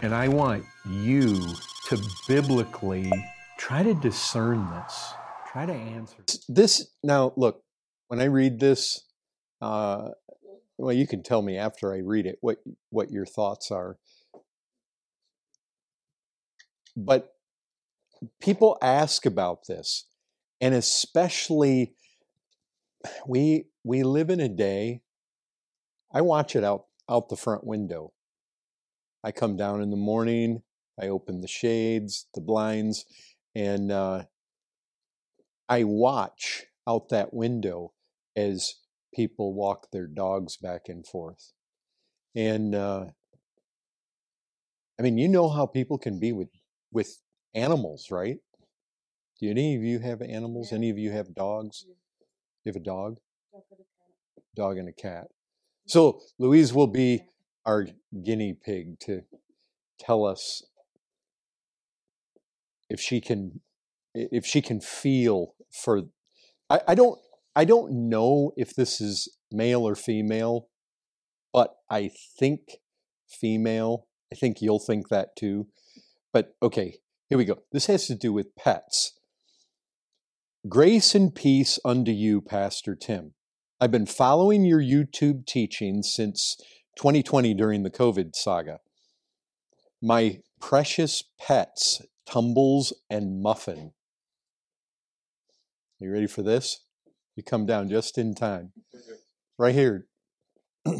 And I want you to biblically try to discern this, try to answer. This, now, look, when I read this, uh, well, you can tell me after I read it what, what your thoughts are. But people ask about this, and especially we we live in a day I watch it out out the front window. I come down in the morning, I open the shades, the blinds, and uh, I watch out that window as people walk their dogs back and forth. And uh, I mean, you know how people can be with with animals, right? Do any of you have animals? Any of you have dogs? You have a dog? Dog and a cat. So Louise will be our guinea pig to tell us if she can if she can feel for I, I don't I don't know if this is male or female, but I think female. I think you'll think that too. But okay, here we go. This has to do with pets. Grace and peace unto you, Pastor Tim. I've been following your YouTube teachings since 2020 during the COVID saga. My precious pets, Tumbles and Muffin. Are you ready for this? You come down just in time. Right here.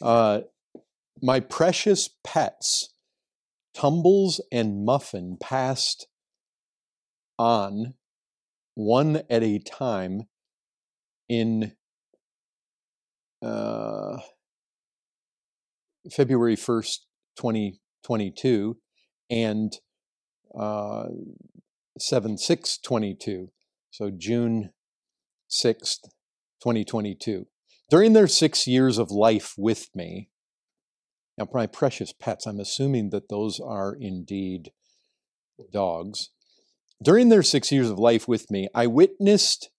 uh, my precious pets, Tumbles and Muffin, passed on one at a time in uh, February 1st, 2022, and uh, 7 6 22. So June 6th, 2022. During their six years of life with me, now my precious pets, I'm assuming that those are indeed dogs. During their six years of life with me, I witnessed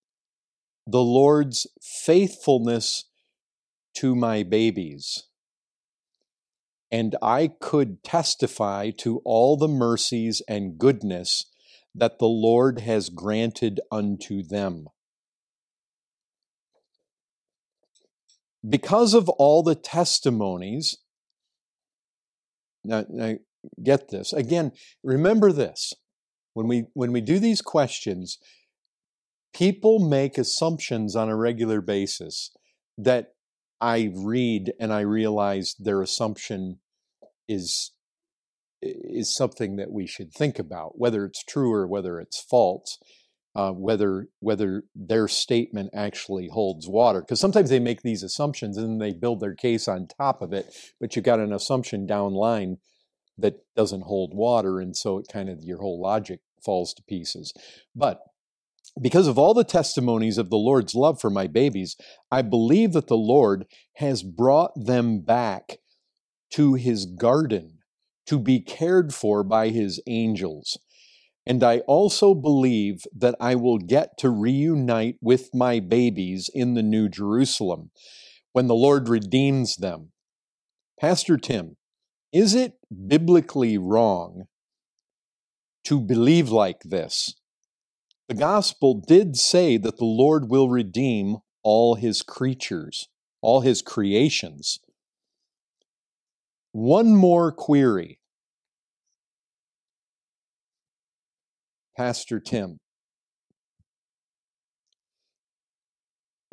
the Lord's faithfulness to my babies. And I could testify to all the mercies and goodness that the Lord has granted unto them. Because of all the testimonies, now, now get this. Again, remember this when we when we do these questions people make assumptions on a regular basis that i read and i realize their assumption is is something that we should think about whether it's true or whether it's false uh, whether whether their statement actually holds water because sometimes they make these assumptions and they build their case on top of it but you've got an assumption down line that doesn't hold water, and so it kind of your whole logic falls to pieces. But because of all the testimonies of the Lord's love for my babies, I believe that the Lord has brought them back to his garden to be cared for by his angels. And I also believe that I will get to reunite with my babies in the New Jerusalem when the Lord redeems them. Pastor Tim, is it biblically wrong to believe like this? The gospel did say that the Lord will redeem all his creatures, all his creations. One more query. Pastor Tim.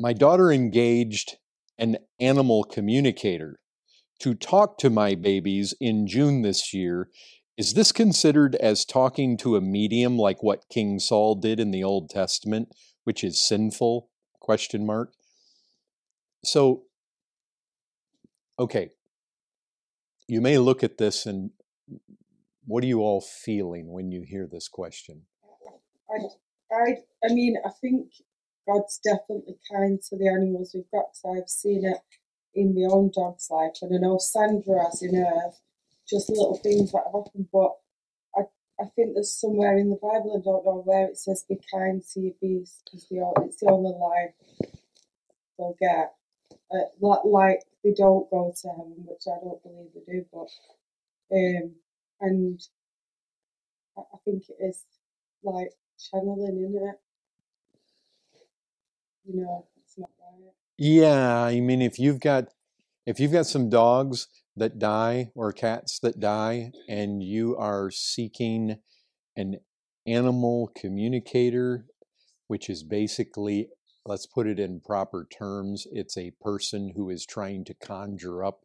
My daughter engaged an animal communicator to talk to my babies in June this year, is this considered as talking to a medium like what King Saul did in the Old Testament, which is sinful? Question mark. So, okay, you may look at this and what are you all feeling when you hear this question? I, I, I mean, I think God's definitely kind to the animals we've got because I've seen it in my own dog's life, and I know Sandra has in hers, just little things that have happened. But I, I think there's somewhere in the Bible, I don't know where it says, "Be kind to your beast," because it's the only life they'll get. Uh, like they don't go to heaven, which I don't believe they do, but um, and I, I think it is like channeling in it. You know, it's not right. Yeah, I mean, if you've got if you've got some dogs that die or cats that die, and you are seeking an animal communicator, which is basically, let's put it in proper terms, it's a person who is trying to conjure up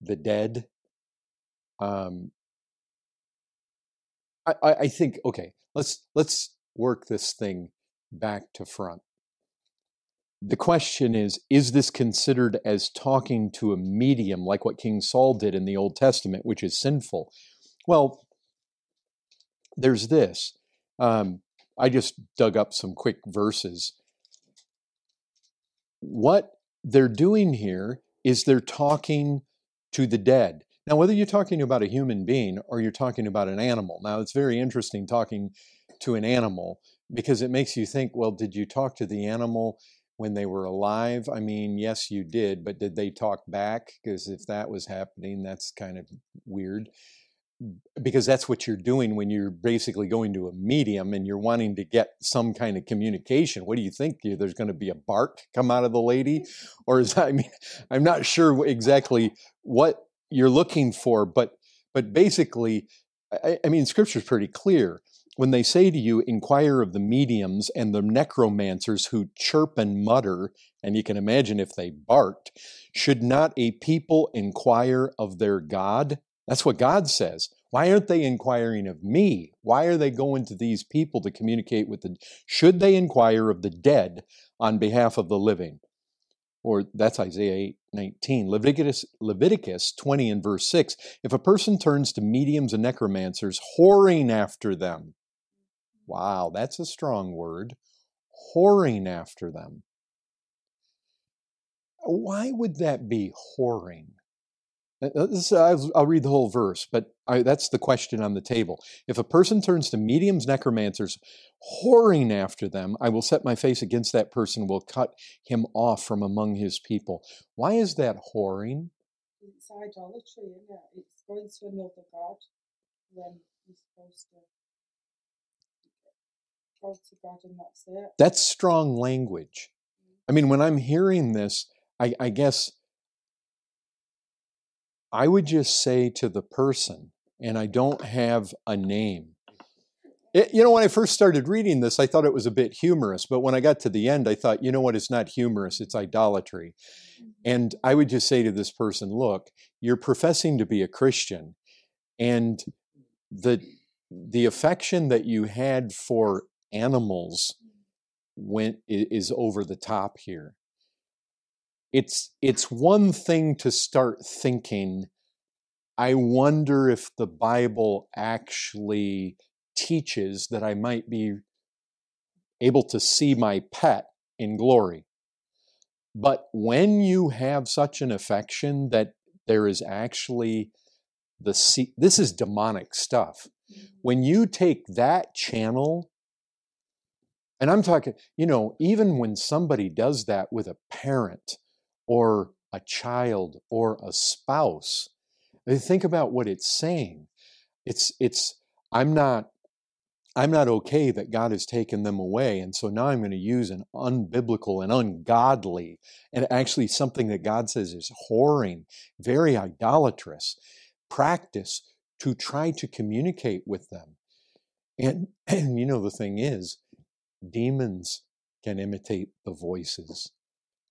the dead. Um, I, I think okay, let's let's work this thing back to front the question is is this considered as talking to a medium like what king saul did in the old testament which is sinful? Well there's this. Um, i just dug up some quick verses. What they're doing here is they're talking to the dead. Now whether you're talking about a human being or you're talking about an animal now it's very interesting talking to an animal because it makes you think well did you talk to the animal when they were alive? I mean, yes, you did, but did they talk back? Because if that was happening, that's kind of weird. Because that's what you're doing when you're basically going to a medium and you're wanting to get some kind of communication. What do you think? There's going to be a bark come out of the lady, mm. or is that, I mean, I'm not sure exactly what you're looking for, but but basically, I, I mean, Scripture's pretty clear when they say to you, inquire of the mediums and the necromancers who chirp and mutter, and you can imagine if they barked, should not a people inquire of their God? That's what God says. Why aren't they inquiring of me? Why are they going to these people to communicate with the should they inquire of the dead on behalf of the living? Or that's Isaiah 8, 19. Leviticus, Leviticus 20 and verse 6. If a person turns to mediums and necromancers, whoring after them, Wow, that's a strong word. Whoring after them. Why would that be whoring? Uh, uh, this, I'll read the whole verse, but that's the question on the table. If a person turns to mediums, necromancers, whoring after them, I will set my face against that person, will cut him off from among his people. Why is that whoring? It's idolatry, isn't it? It's going to another god when you're supposed to go to God and that's it. That's strong language. I mean, when I'm hearing this, I, I guess I would just say to the person, and I don't have a name. It, you know, when I first started reading this, I thought it was a bit humorous, but when I got to the end, I thought, you know what, it's not humorous, it's idolatry. Mm-hmm. And I would just say to this person, look, you're professing to be a Christian, and the the affection that you had for animals went is over the top here. It's it's one thing to start thinking, I wonder if the Bible actually teaches that I might be able to see my pet in glory. But when you have such an affection that there is actually the this is demonic stuff. Mm-hmm. When you take that channel and I'm talking, you know, even when somebody does that with a parent or a child or a spouse, think about what it's saying. It's it's I'm not I'm not okay that God has taken them away. And so now I'm going to use an unbiblical and ungodly and actually something that God says is whoring, very idolatrous practice to try to communicate with them. And, and you know, the thing is, demons can imitate the voices.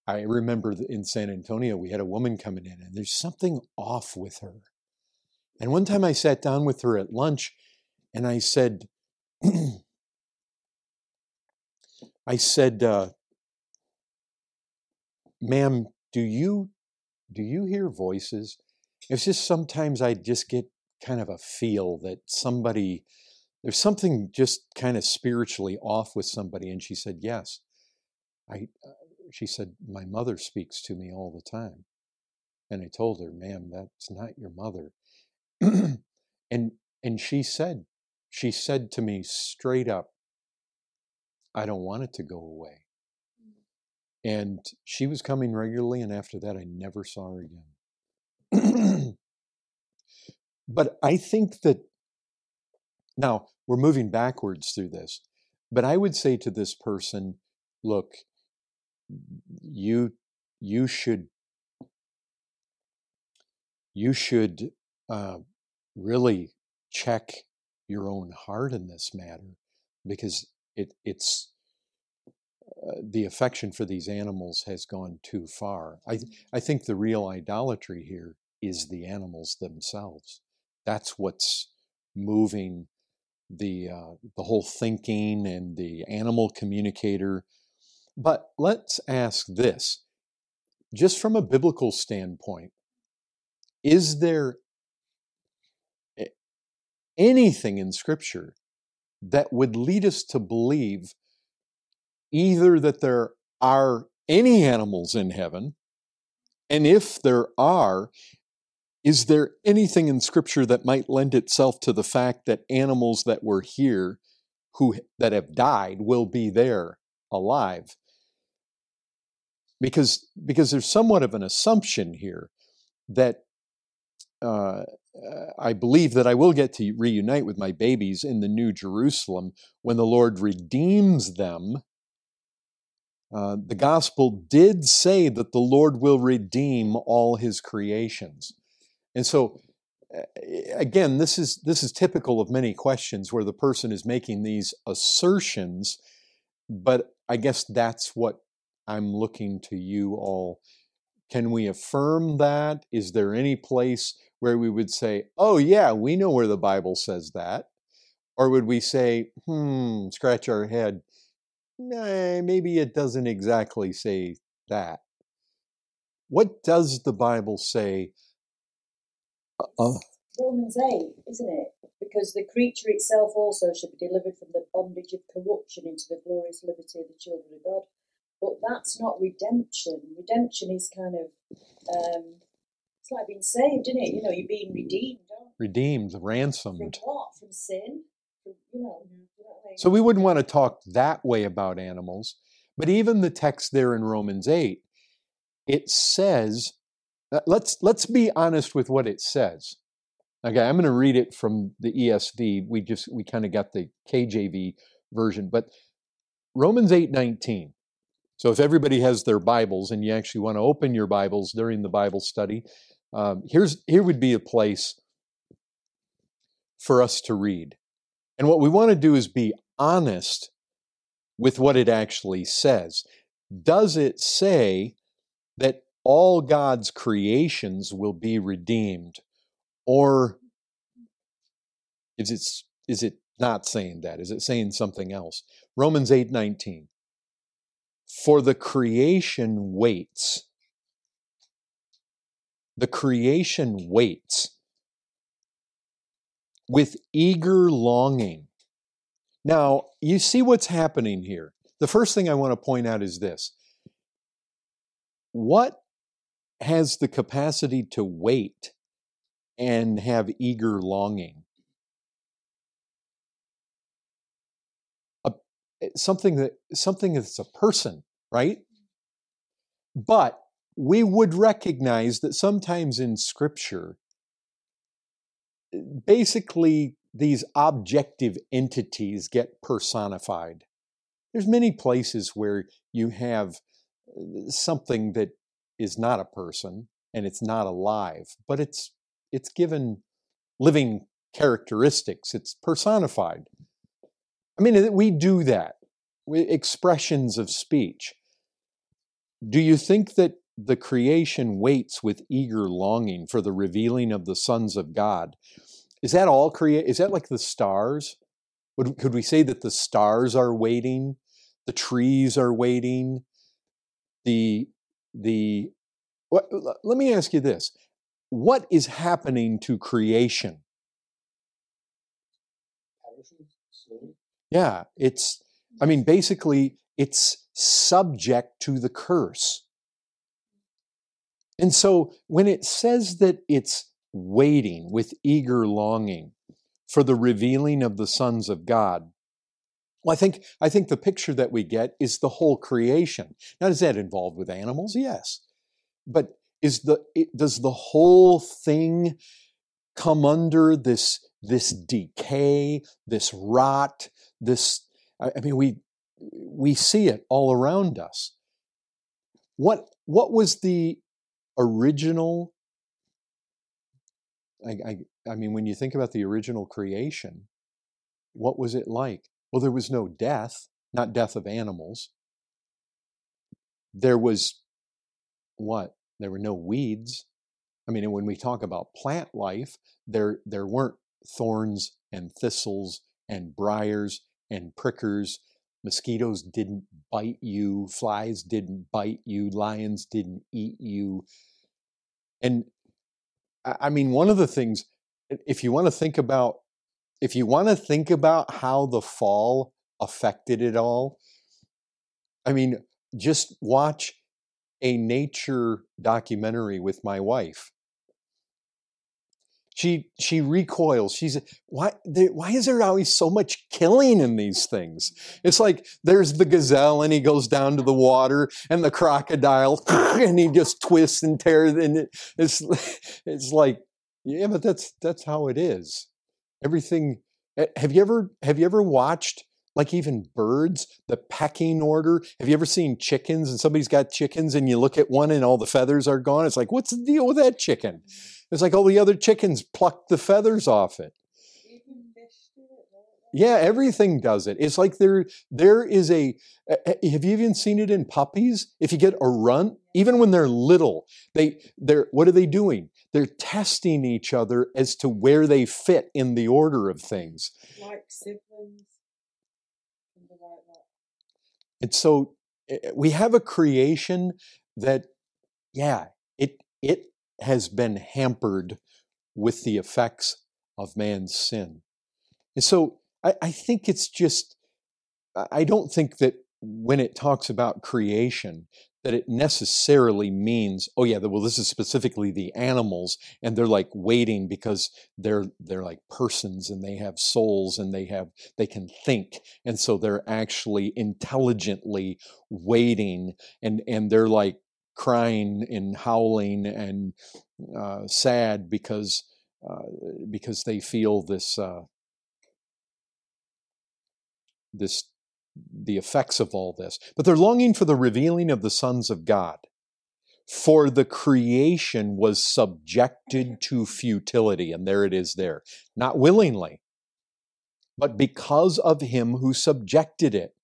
I remember in San Antonio, we had a woman coming in, and there's something off with her. And one time I sat down with her at lunch and I said, I said, uh, ma'am, do you do you hear voices? It's just sometimes I just get kind of a feel that somebody there's something just kind of spiritually off with somebody and she said yes. I uh, she said my mother speaks to me all the time. And i told her ma'am that's not your mother. And and she said she said to me straight up i don't want it to go away. And she was coming regularly, and after that, I never saw her again. but I think that now we're moving backwards through this, but I would say to this person, look, you you should you should uh, really check your own heart in this matter because it it's uh, the affection for these animals has gone too far. I I think the real idolatry here is the animals themselves. That's what's moving the uh, the whole thinking and the animal communicator. But let's ask this, just from a biblical standpoint, is there anything in Scripture that would lead us to believe either that there are any animals in heaven, and if there are, is there anything in Scripture that might lend itself to the fact that animals that were here, who that have died, will be there alive? Because because there's somewhat of an assumption here that uh, I believe that I will get to reunite with my babies in the New Jerusalem when the Lord redeems them. Uh, the gospel did say that the Lord will redeem all his creations. And so, again, this is, this is typical of many questions where the person is making these assertions, but I guess that's what I'm looking to you all. Can we affirm that? Is there any place where we would say, oh, yeah, we know where the Bible says that? Or would we say, hmm, scratch our head, maybe it doesn't exactly say that? What does the Bible say? Uh, Romans 8, isn't it? Because the creature itself also should be delivered from the bondage of corruption into the glorious liberty of the children of God. But that's not redemption. Redemption is kind of um, it's like being saved, isn't it? You know, you're being redeemed, Redeemed, ransomed. From what? From sin? From, you know, So we wouldn't want to talk that way about animals. But even the text there in Romans 8, it says, let's, let's be honest with what it says. Okay, I'm going to read it from the ESV. We just, we kind of got the KJV version, but Romans 8 19. So if everybody has their Bibles and you actually want to open your Bibles during the Bible study, um, here's here would be a place for us to read. And what we want to do is be honest with what it actually says. Does it say that all God's creations will be redeemed? Or is it, is it not saying that? Is it saying something else? Romans 8 19. For the creation waits the creation waits with eager longing. Now, you see what's happening here. The first thing I want to point out is this what has the capacity to wait and have eager longing? A, something that something that's a person, right? But we would recognize that sometimes in Scripture, basically these objective entities get personified. There's many places where you have uh, something that is not a person and it's not alive, but it's it's given living characteristics. It's personified. I mean, we do that. Expressions of speech. Do you think that the creation waits with eager longing for the revealing of the sons of God. Is that all create? Is that like the stars? Would, could we say that the stars are waiting, the trees are waiting, the the? Let me ask you this: What is happening to creation? Yeah, it's. I mean, basically, it's subject to the curse. And so when it says that it's waiting with eager longing for the revealing of the sons of God, Well, I think I think the picture that we get is the whole creation. Now, is that involved with animals? Yes, but is the it, does the whole thing come under this this decay, this rot, this? I, I mean, we we see it all around us. What what was the original? I, I, I mean, when you think about the original creation, what was it like? Well, there was no death, not death of animals. There was what? There were no weeds. I mean, when we talk about plant life, there there weren't thorns and thistles and briars and prickers. Mosquitoes didn't bite you, flies didn't bite you, lions didn't eat you. And I mean, one of the things, if you want to think about if you want to think about how the fall affected it all, I mean, just watch a nature documentary with my wife. She she recoils. She's why why is there always so much killing in these things? It's like there's the gazelle and he goes down to the water and the crocodile and he just twists and tears and it's it's like yeah, but that's that's how it is everything eh, have you ever have you ever watched like even birds the pecking order? Have you ever seen chickens and somebody's got chickens and you look at one and all the feathers are gone? It's like what's the deal with that chicken? It's like all the other chickens plucked the feathers off it. Yeah everything does it. It's like there there is a eh, eh, have you even seen it in puppies? If you get a runt even when they're little they they're what are they doing they're testing each other as to where they fit in the order of things. Like siblings. And so eh, eh, we have a creation that, yeah, it it has been hampered with the effects of man's sin. And so I, I think it's just I don't think that when it talks about creation that it necessarily means oh yeah well this is specifically the animals and they're like waiting because they're they're like persons and they have souls and they have they can think. And so they're actually intelligently waiting and and they're like crying and howling and uh, sad because uh, because they feel this uh, this the effects of all this, but they're longing for the revealing of the sons of God. For the creation was subjected to futility, and there it is there, not willingly, but because of him who subjected it,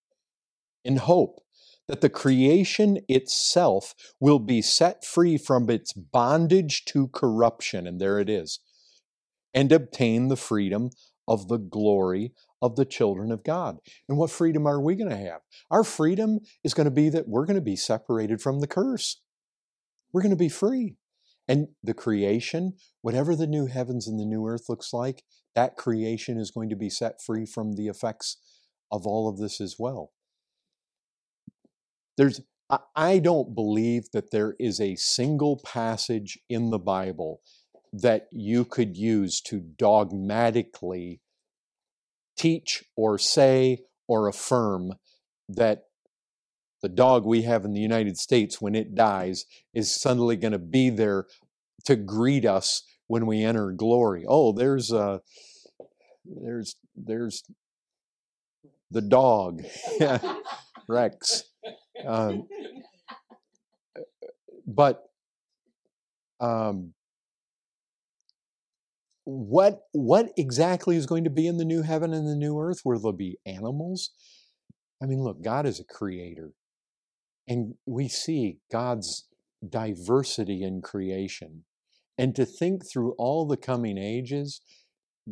in hope that the creation itself will be set free from its bondage to corruption, and there it is, and obtain the freedom of the glory of the children of God. And what freedom are we going to have? Our freedom is going to be that we're going to be separated from the curse. We're going to be free. And the creation, whatever the new heavens and the new earth looks like, that creation is going to be set free from the effects of all of this as well. There's I don't believe that there is a single passage in the Bible that you could use to dogmatically teach or say or affirm that the dog we have in the United States, when it dies, is suddenly going to be there to greet us when we enter glory. Oh, there's uh, there's there's the dog, Rex. Um, but um, what what exactly is going to be in the new heaven and the new earth where there'll be animals? I mean look god is a creator and we see god's diversity in creation and to think through all the coming ages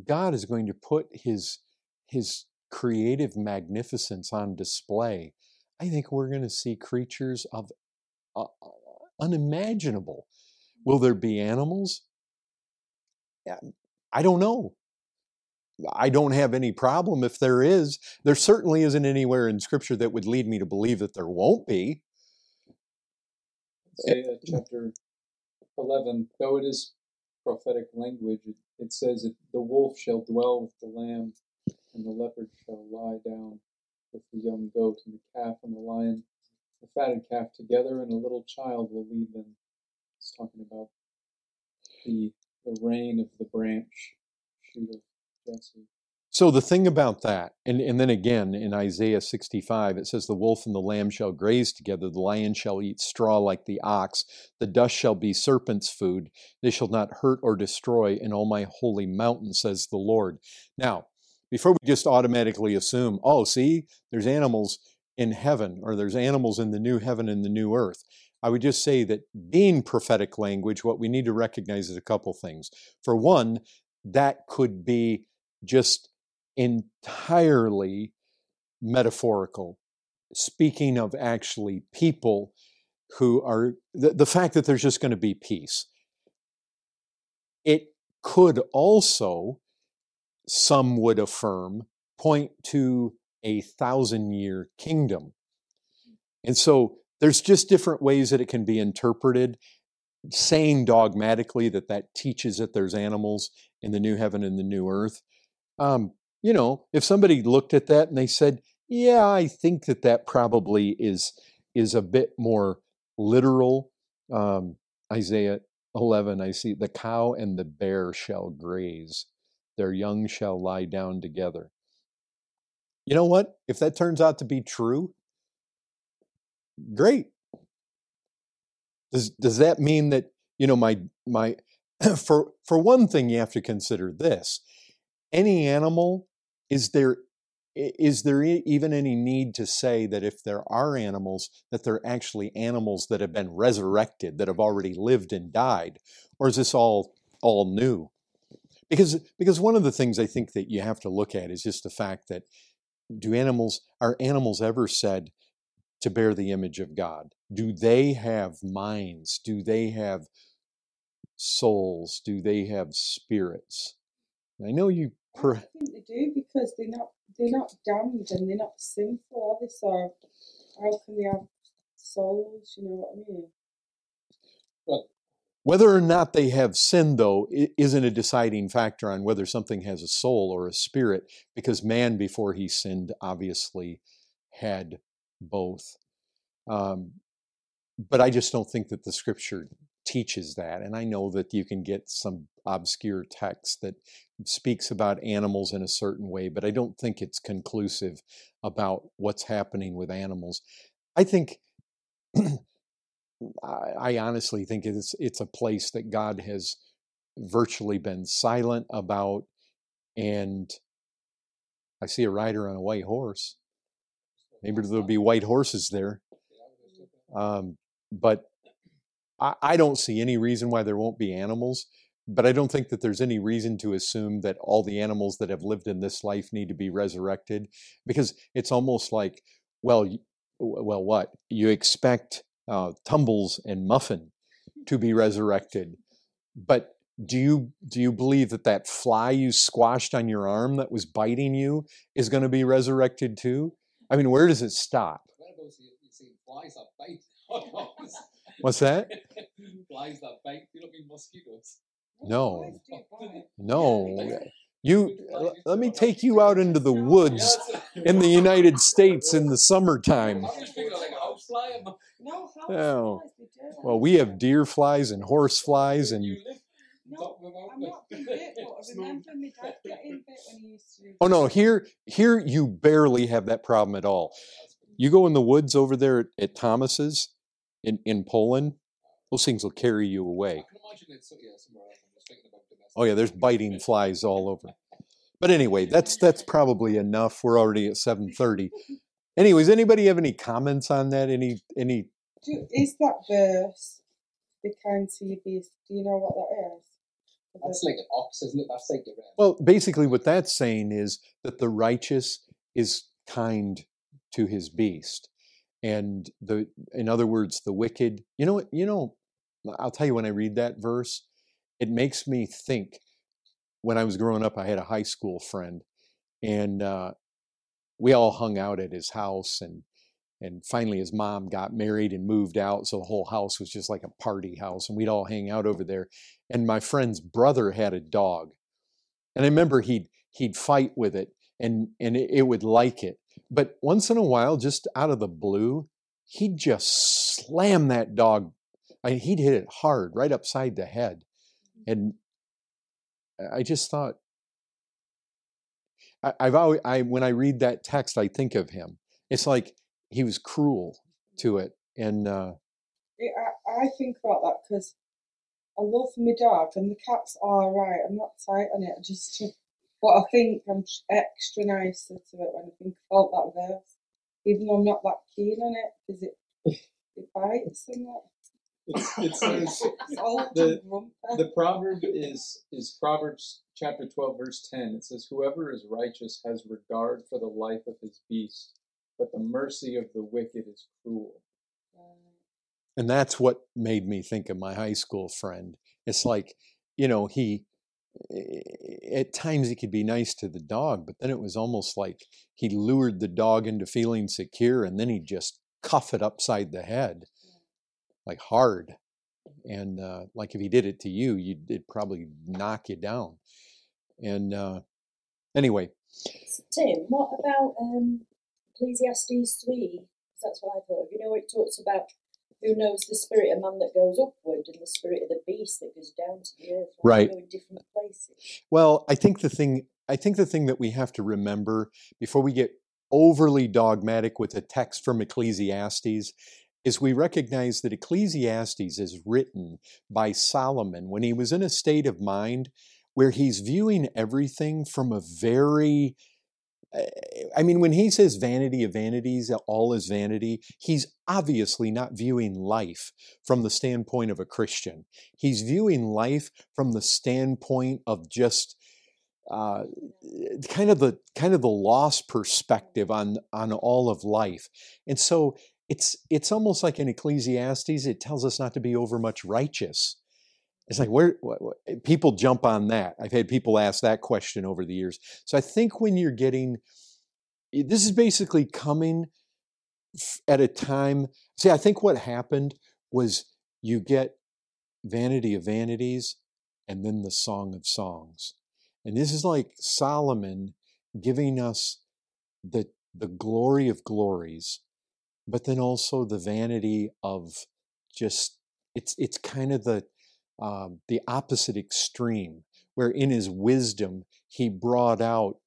god is going to put his his creative magnificence on display. I think we're going to see creatures of uh, unimaginable. Will there be animals? Yeah, I don't know. I don't have any problem if there is. There certainly isn't anywhere in Scripture that would lead me to believe that there won't be. Eh, Isaiah mm. chapter 11, though it is prophetic language, it, it says that the wolf shall dwell with the lamb and the leopard shall lie down with the young goat and the calf and the lion, the fatted calf together, and a little child will lead them. It's talking about the the reign of the branch shoot of Jesse. So the thing about that, and, and then again in Isaiah 65, it says, The wolf and the lamb shall graze together, the lion shall eat straw like the ox, the dust shall be serpent's food, they shall not hurt or destroy in all my holy mountain, says the Lord. Now, before we just automatically assume, oh, see, there's animals in heaven, or there's animals in the new heaven and the new earth. I would just say that being prophetic language, what we need to recognize is a couple things. For one, that could be just entirely metaphorical, speaking of actually people who are the, the fact that there's just going to be peace. It could also, some would affirm, point to a thousand year kingdom. And so there's just different ways that it can be interpreted. Saying dogmatically that that teaches that there's animals in the new heaven and the new earth. Um, you know, if somebody looked at that and they said, "Yeah, I think that that probably is is a bit more literal," um, Isaiah 11, I see the cow and the bear shall graze, their young shall lie down together. You know what? If that turns out to be true, great. Does does that mean that you know my my for for one thing you have to consider this. Any animal is there is there even any need to say that if there are animals that they're actually animals that have been resurrected that have already lived and died? Or is this all all new? Because because one of the things i think that you have to look at is just the fact that do animals are animals ever said to bear the image of god do they have minds do they have souls do they have spirits i know you per- I think they do because they're not they're not damned and they're not sinful, are they? So how can they have souls? You know what I mean? Well, Whether or not they have sinned, though, isn't a deciding factor on whether something has a soul or a spirit, because man, before he sinned, obviously had both. Um, but I just don't think that the scripture teaches that. And I know that you can get some obscure text that speaks about animals in a certain way, but I don't think it's conclusive about what's happening with animals. I think I, I honestly think it's it's a place that God has virtually been silent about, and I see a rider on a white horse. Maybe there'll be white horses there, um, but I, I don't see any reason why there won't be animals. But I don't think that there's any reason to assume that all the animals that have lived in this life need to be resurrected, because it's almost like, well, well, what you expect uh, Tumbles and Muffin to be resurrected, but do you do you believe that that fly you squashed on your arm that was biting you is going to be resurrected too? I mean, where does it stop? Whereabouts you, you see flies that bite? What's that? flies that bite. You don't mean mosquitoes. No. Flies do bite. Oh, no, you. Uh, let me take you out into the woods in the United States in the summertime. I was thinking like a house fly. I'm not- No, Oh. flies, they do. Well, we have deer flies and horse flies, and You live No, top of a I'm not been bit, but I remember my dad getting bit when he used to. oh no, here here you barely have that problem at all. You go in the woods over there at, at Thomas's in in Poland, those things will carry you away. I can imagine it's yeah, somewhere else. I'm just thinking about domestic. Oh yeah, there's biting flies all over. But anyway, that's that's probably enough. We're already at seven thirty. Anyways, anybody have any comments on that? Any any? Do, is that verse, The kind to beast? Do you know what that is? That's like an ox, isn't it? That's like the ram. Well, basically, what that's saying is that the righteous is kind to his beast, and the in other words, the wicked. You know? You know, I'll tell you when I read that verse, it makes me think. When I was growing up, I had a high school friend, and uh, we all hung out at his house and and finally his mom got married and moved out so the whole house was just like a party house and we'd all hang out over there and my friend's brother had a dog and i remember he'd he'd fight with it and and it, it would like it. But once in a while, just out of the blue, he'd just slam that dog. I he'd hit it hard, right upside the head, mm-hmm. and I just thought, I, I've always, I when I read that text, I think of him. It's like he was cruel to it, and uh, Yeah, I, I think about that because I love my dog and the cat's are all right. I'm not tight on it. I just, but I think I'm extra nicer to it when I think about that verse, even though I'm not that keen on it because it it bites and that. It's, it says It's all The- the proverb is is Proverbs chapter twelve verse ten. It says, "Whoever is righteous has regard for the life of his beast, but the mercy of the wicked is cruel." and that's what made me think of my high school friend. It's like, you know, he eh, at times he could be nice to the dog, but then it was almost like he lured the dog into feeling secure, and then he'd just cuff it upside the head, like hard. And uh, like if he did it to you, you'd it'd probably knock you down. And uh, anyway, Tim, what about um, Ecclesiastes 3, that's what I thought of. You know, it talks about who knows the spirit of man that goes upward and the spirit of the beast that goes down to the earth. Right. In different places. Well, I think the thing I think the thing that we have to remember before we get overly dogmatic with a text from Ecclesiastes is we recognize that Ecclesiastes is written by Solomon when he was in a state of mind where he's viewing everything from a very I mean, when he says vanity of vanities, all is vanity, he's obviously not viewing life from the standpoint of a Christian. He's viewing life from the standpoint of just uh, kind of the kind of the lost perspective on on all of life, and so it's it's almost like in Ecclesiastes, it tells us not to be overmuch righteous. It's like where what, what, people jump on that. I've had people ask that question over the years. So I think when you're getting this is basically coming at a time. See, I think what happened was you get Vanity of Vanities and then the Song of Songs. And this is like Solomon giving us the, the glory of glories, but then also the vanity of just, it's, it's kind of the, um, the opposite extreme, where in his wisdom, he brought out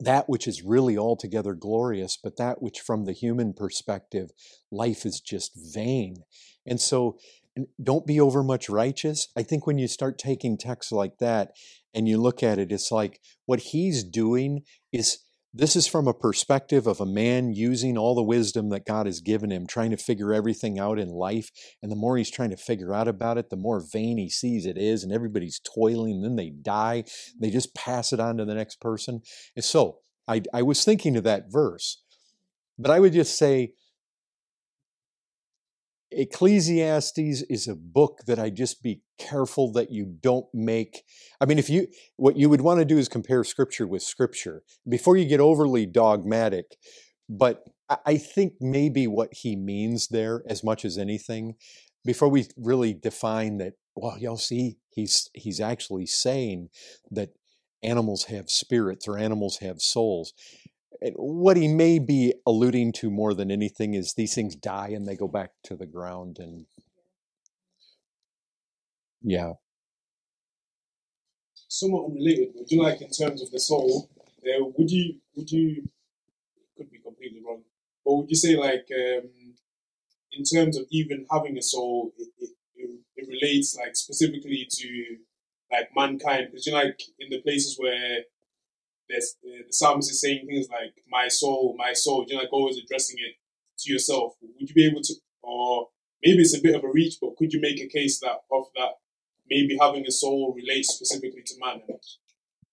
that which is really altogether glorious, but that which from the human perspective, life is just vain. And so don't be overmuch righteous. I think when you start taking texts like that and you look at it, it's like what he's doing is this is from a perspective of a man using all the wisdom that God has given him, trying to figure everything out in life. And the more he's trying to figure out about it, the more vain he sees it is, and everybody's toiling, then they die. They just pass it on to the next person. And so I, I was thinking of that verse, but I would just say Ecclesiastes is a book that I just be careful that you don't make. I mean, if you, what you would want to do is compare scripture with scripture before you get overly dogmatic. But I think maybe what he means there, as much as anything, before we really define that, well, you'll see, he's, he's actually saying that animals have spirits or animals have souls. What he may be alluding to more than anything is these things die and they go back to the ground and yeah somewhat unrelated, would you like in terms of the soul? Uh, would you would you could be completely wrong, but would you say like um, in terms of even having a soul, it, it, it, relates like specifically to like mankind? Because you know, like in the places where there's uh, the psalmist is saying things like "my soul, my soul," you know, like always addressing it to yourself. Would you be able to, or maybe it's a bit of a reach, but could you make a case that of that maybe having a soul relates specifically to man?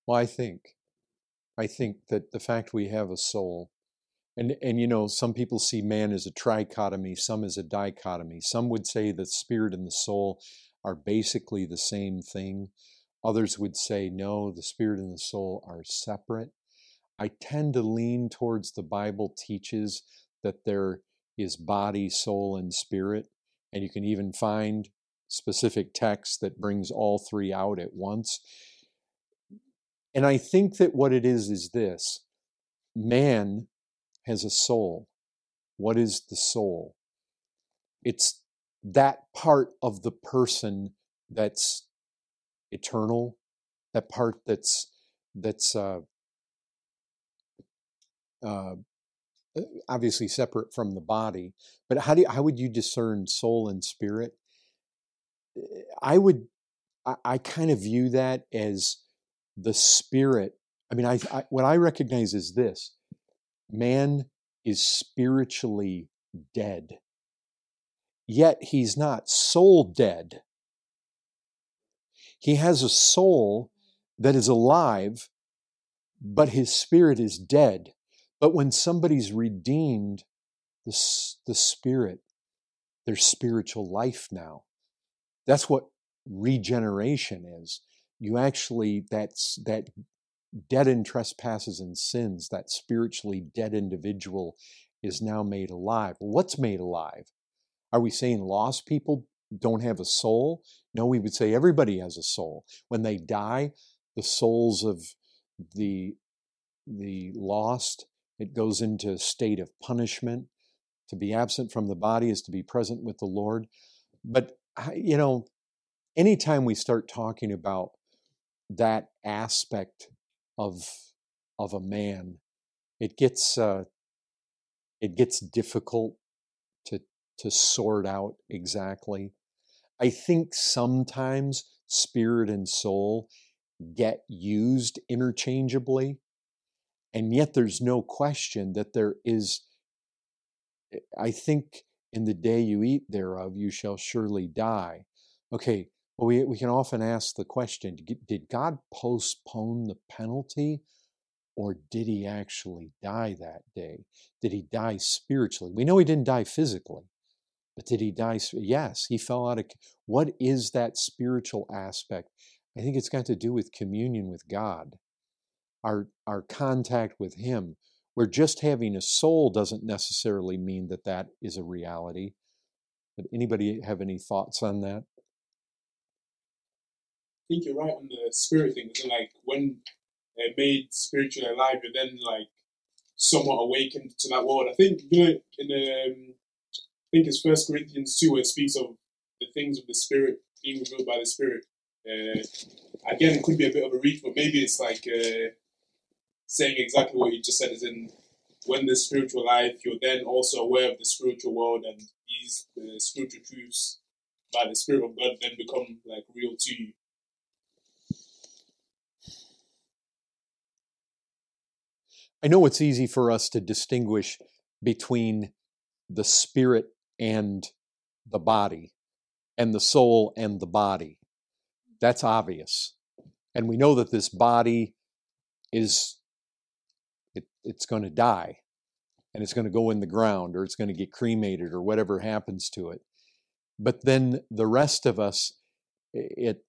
well i think i think that the fact we have a soul and and you know some people see man as a trichotomy some as a dichotomy. Some would say the spirit and the soul are basically the same thing. Others would say no the spirit and the soul are separate. I tend to lean towards the bible teaches that there is body soul and spirit and you can even find specific text that brings all three out at once And I think that what it is is this man has a soul. What is the soul? It's that part of the person that's eternal, that part that's that's uh, uh, obviously separate from the body. But how do you, how would you discern soul and spirit? I would I, I kind of view that as the spirit. I mean, I, I what I recognize is this: man is spiritually dead, yet he's not soul dead. He has a soul that is alive, but his spirit is dead. But when somebody's redeemed, the, the spirit, there's spiritual life now. That's what regeneration is. You actually, that's that dead in trespasses and sins, that spiritually dead individual is now made alive. what's made alive? Are we saying lost people don't have a soul? No, we would say everybody has a soul. When they die, the souls of the the lost, it goes into a state of punishment. To be absent from the body is to be present with the Lord. But you know, anytime we start talking about that aspect of of a man, it gets uh, it gets difficult to to sort out exactly. I think sometimes spirit and soul get used interchangeably, and yet there's no question that there is. I think in the day you eat thereof, you shall surely die. Okay, well, we, we can often ask the question did God postpone the penalty or did he actually die that day? Did he die spiritually? We know he didn't die physically, but did he die? Yes, he fell out of. What is that spiritual aspect? I think it's got to do with communion with God, our, our contact with him. Where just having a soul doesn't necessarily mean that that is a reality. But anybody have any thoughts on that? I think you're right on the spirit thing. So like when they're made spiritually alive, you're then like somewhat awakened to that world. I think you know in um, I think it's First Corinthians two where it speaks of the things of the spirit being revealed by the spirit. Uh, again, it could be a bit of a reach, but maybe it's like uh, saying exactly what you just said. Is in when the spiritual life, you're then also aware of the spiritual world and these uh, spiritual truths by the Spirit of God then become like real to you. I know it's easy for us to distinguish between the spirit and the body, and the soul and the body. That's obvious. And we know that this body is it, it's going to die and it's going to go in the ground or it's going to get cremated or whatever happens to it. But then the rest of us, it,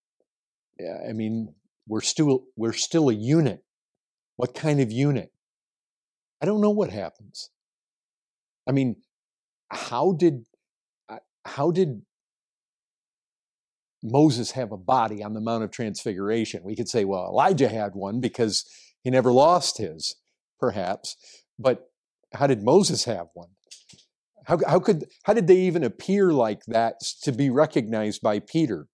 I mean, we're still we're still a unit. What kind of unit? I don't know what happens. I mean, how did how did Moses have a body on the Mount of Transfiguration? We could say, well, Elijah had one because he never lost his, perhaps. But how did Moses have one? How, how could how did they even appear like that to be recognized by Peter?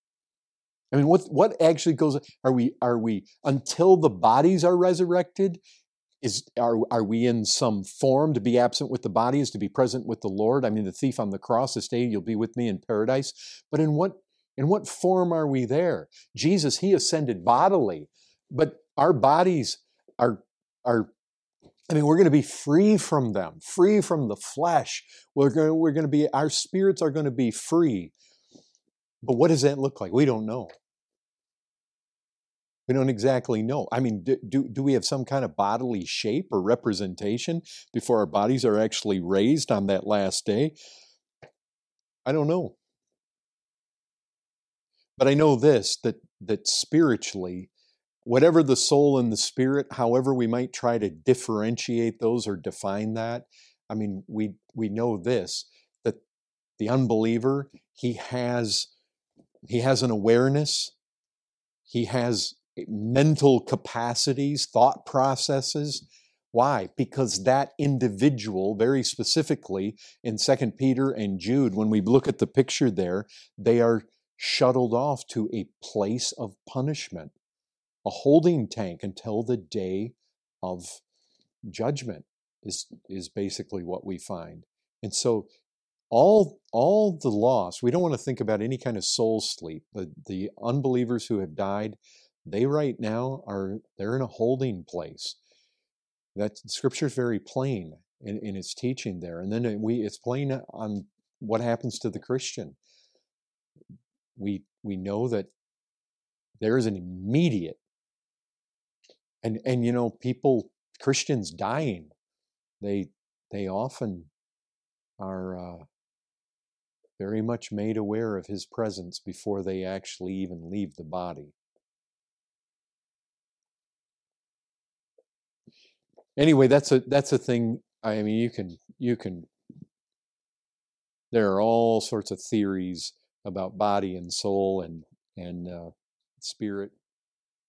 I mean, what what actually goes? Are we are we until the bodies are resurrected? is are are we in some form to be absent with the body is to be present with the lord i mean the thief on the cross this day you'll be with me in paradise but in what in what form are we there jesus he ascended bodily but our bodies are are I mean, we're going to be free from them, free from the flesh. We're going, to, we're going to be, our spirits are going to be free. But what does that look like? We don't know. We don't exactly know. I mean, do, do, do, we have some kind of bodily shape or representation before our bodies are actually raised on that last day? I don't know. But I know this that, that spiritually, whatever the soul and the spirit, however we might try to differentiate those or define that, I mean, we, we know this that the unbeliever, he has, he has an awareness, he has mental capacities, thought processes. Why? Because that individual, very specifically in Second Peter and Jude, when we look at the picture there, they are shuttled off to a place of punishment, a holding tank until the day of judgment is, is basically what we find. And so all all the loss, we don't want to think about any kind of soul sleep. The the unbelievers who have died, they right now are they're in a holding place. That scripture is very plain in, in its teaching there. And then we it's plain on what happens to the Christian. We we know that there is an immediate and and you know people Christians dying they they often are uh, very much made aware of his presence before they actually even leave the body. Anyway, that's a that's a thing. I mean, you can you can. There are all sorts of theories about body and soul and and uh, spirit.